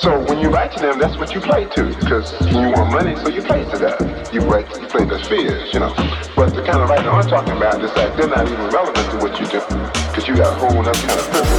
so when you write to them, that's what you play to, because you want money, so you play to that. You write, you play the fears, you know. But the kind of writing I'm talking about is that they're not even relevant to what you do, because you got a whole other kind of